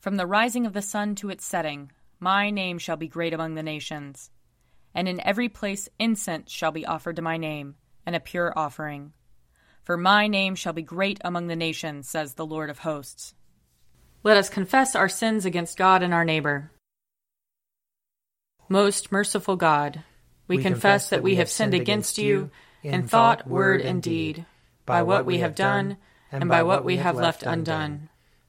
From the rising of the sun to its setting, my name shall be great among the nations. And in every place incense shall be offered to my name, and a pure offering. For my name shall be great among the nations, says the Lord of hosts. Let us confess our sins against God and our neighbor. Most merciful God, we, we confess that we have sinned against you in thought, word, and deed, by what we have done, and by what we have left undone.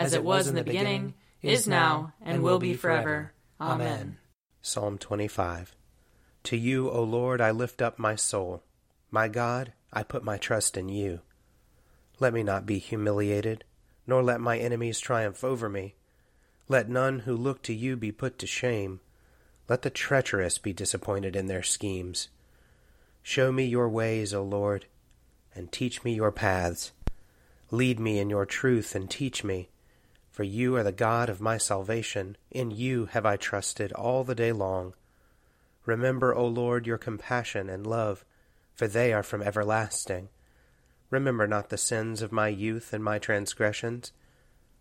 as it was in the beginning, is now, and will be forever. Amen. Psalm 25 To you, O Lord, I lift up my soul. My God, I put my trust in you. Let me not be humiliated, nor let my enemies triumph over me. Let none who look to you be put to shame. Let the treacherous be disappointed in their schemes. Show me your ways, O Lord, and teach me your paths. Lead me in your truth and teach me, for you are the God of my salvation. In you have I trusted all the day long. Remember, O Lord, your compassion and love, for they are from everlasting. Remember not the sins of my youth and my transgressions.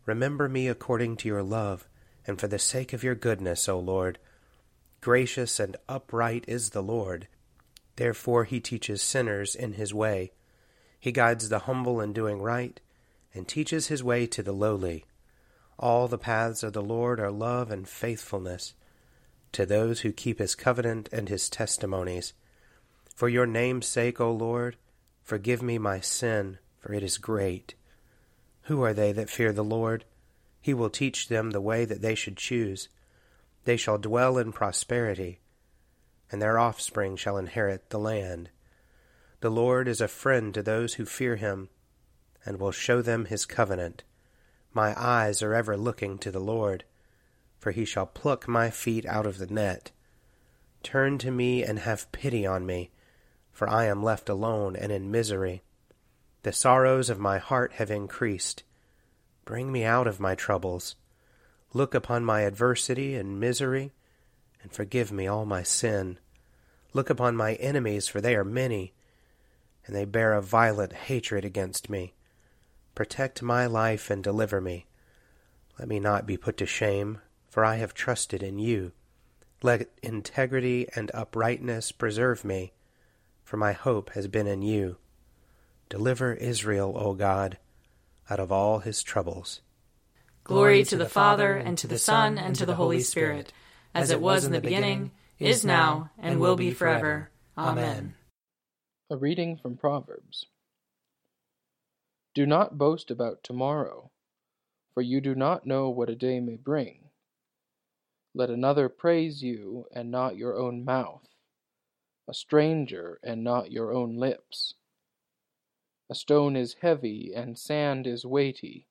Remember me according to your love, and for the sake of your goodness, O Lord. Gracious and upright is the Lord. Therefore he teaches sinners in his way. He guides the humble in doing right, and teaches his way to the lowly. All the paths of the Lord are love and faithfulness to those who keep his covenant and his testimonies. For your name's sake, O Lord, forgive me my sin, for it is great. Who are they that fear the Lord? He will teach them the way that they should choose. They shall dwell in prosperity, and their offspring shall inherit the land. The Lord is a friend to those who fear him, and will show them his covenant. My eyes are ever looking to the Lord, for he shall pluck my feet out of the net. Turn to me and have pity on me for I am left alone and in misery. The sorrows of my heart have increased. Bring me out of my troubles. Look upon my adversity and misery, and forgive me all my sin. Look upon my enemies, for they are many, and they bear a violent hatred against me. Protect my life and deliver me. Let me not be put to shame, for I have trusted in you. Let integrity and uprightness preserve me for my hope has been in you. Deliver Israel, O God, out of all his troubles. Glory to the Father, and to the Son, and to the Holy Spirit, as it was in the beginning, is now, and will be forever. Amen. A reading from Proverbs. Do not boast about tomorrow, for you do not know what a day may bring. Let another praise you, and not your own mouth a stranger and not your own lips. A stone is heavy and sand is weighty,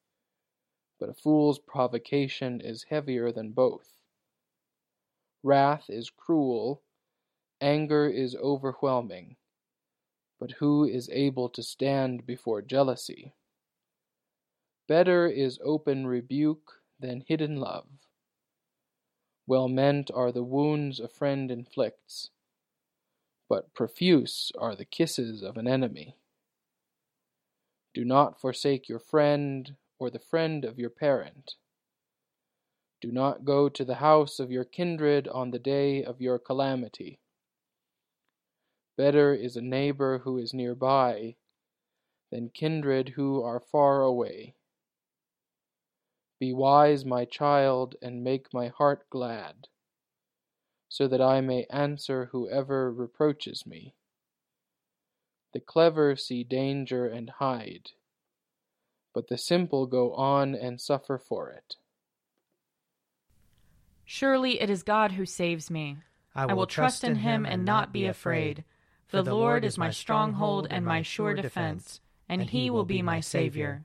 but a fool's provocation is heavier than both. Wrath is cruel, anger is overwhelming, but who is able to stand before jealousy? Better is open rebuke than hidden love. Well meant are the wounds a friend inflicts, but profuse are the kisses of an enemy. Do not forsake your friend or the friend of your parent. Do not go to the house of your kindred on the day of your calamity. Better is a neighbor who is nearby than kindred who are far away. Be wise, my child, and make my heart glad, so that I may answer whoever reproaches me. The clever see danger and hide, but the simple go on and suffer for it. Surely it is God who saves me. I will, I will trust in him and not be afraid. For the Lord is my stronghold and my sure defense, and he will be my Savior.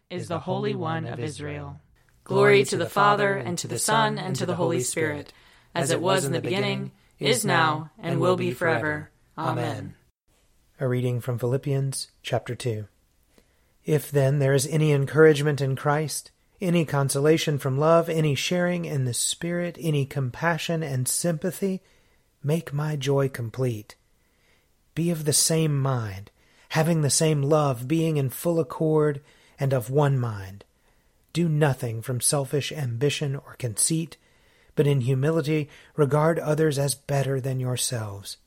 is the Holy One of Israel. Glory to the Father, and to the Son, and to the Holy Spirit, as it was in the beginning, is now, and will be forever. Amen. A reading from Philippians chapter 2. If then there is any encouragement in Christ, any consolation from love, any sharing in the Spirit, any compassion and sympathy, make my joy complete. Be of the same mind having the same love, being in full accord and of one mind. Do nothing from selfish ambition or conceit, but in humility regard others as better than yourselves.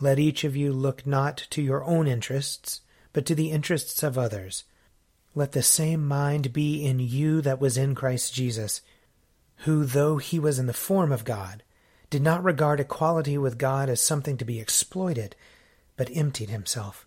Let each of you look not to your own interests, but to the interests of others. Let the same mind be in you that was in Christ Jesus, who, though he was in the form of God, did not regard equality with God as something to be exploited, but emptied himself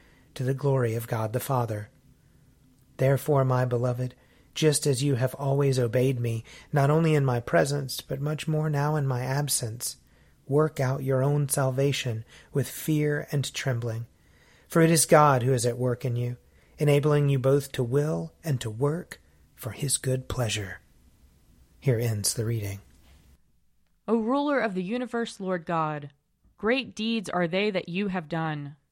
to the glory of God the Father. Therefore, my beloved, just as you have always obeyed me, not only in my presence, but much more now in my absence, work out your own salvation with fear and trembling. For it is God who is at work in you, enabling you both to will and to work for his good pleasure. Here ends the reading. O ruler of the universe, Lord God, great deeds are they that you have done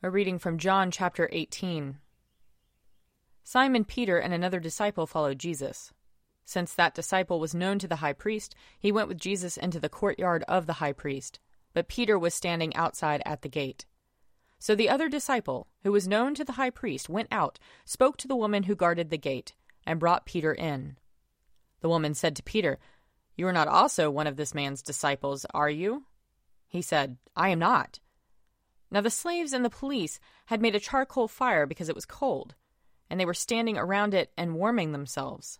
A reading from John chapter 18. Simon Peter and another disciple followed Jesus. Since that disciple was known to the high priest, he went with Jesus into the courtyard of the high priest, but Peter was standing outside at the gate. So the other disciple, who was known to the high priest, went out, spoke to the woman who guarded the gate, and brought Peter in. The woman said to Peter, You are not also one of this man's disciples, are you? He said, I am not. Now the slaves and the police had made a charcoal fire because it was cold, and they were standing around it and warming themselves.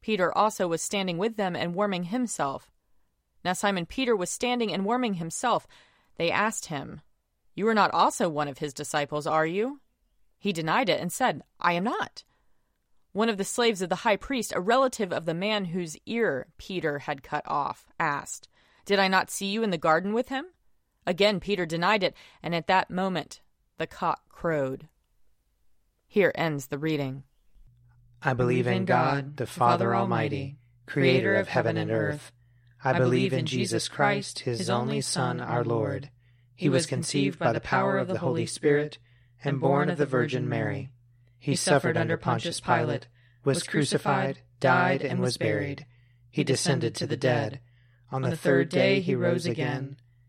Peter also was standing with them and warming himself. Now Simon Peter was standing and warming himself. They asked him, You are not also one of his disciples, are you? He denied it and said, I am not. One of the slaves of the high priest, a relative of the man whose ear Peter had cut off, asked, Did I not see you in the garden with him? Again Peter denied it, and at that moment the cock crowed. Here ends the reading. I believe in God, the Father Almighty, creator of heaven and earth. I believe in Jesus Christ, his only Son, our Lord. He was conceived by the power of the Holy Spirit and born of the Virgin Mary. He suffered under Pontius Pilate, was crucified, died, and was buried. He descended to the dead. On the third day he rose again.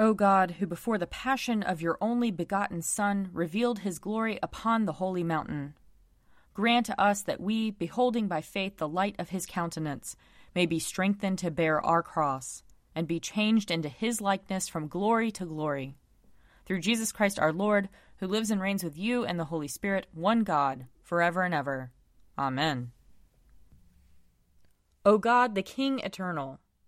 O God, who before the passion of your only begotten Son revealed his glory upon the holy mountain, grant to us that we, beholding by faith the light of his countenance, may be strengthened to bear our cross, and be changed into his likeness from glory to glory. Through Jesus Christ our Lord, who lives and reigns with you and the Holy Spirit, one God, forever and ever. Amen. O God, the King eternal,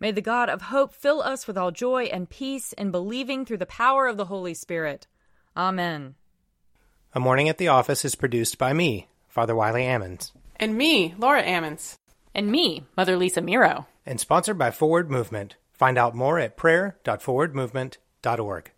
May the God of hope fill us with all joy and peace in believing through the power of the Holy Spirit. Amen. A Morning at the Office is produced by me, Father Wiley Ammons. And me, Laura Ammons. And me, Mother Lisa Meirow. And sponsored by Forward Movement. Find out more at prayer.forwardmovement.org.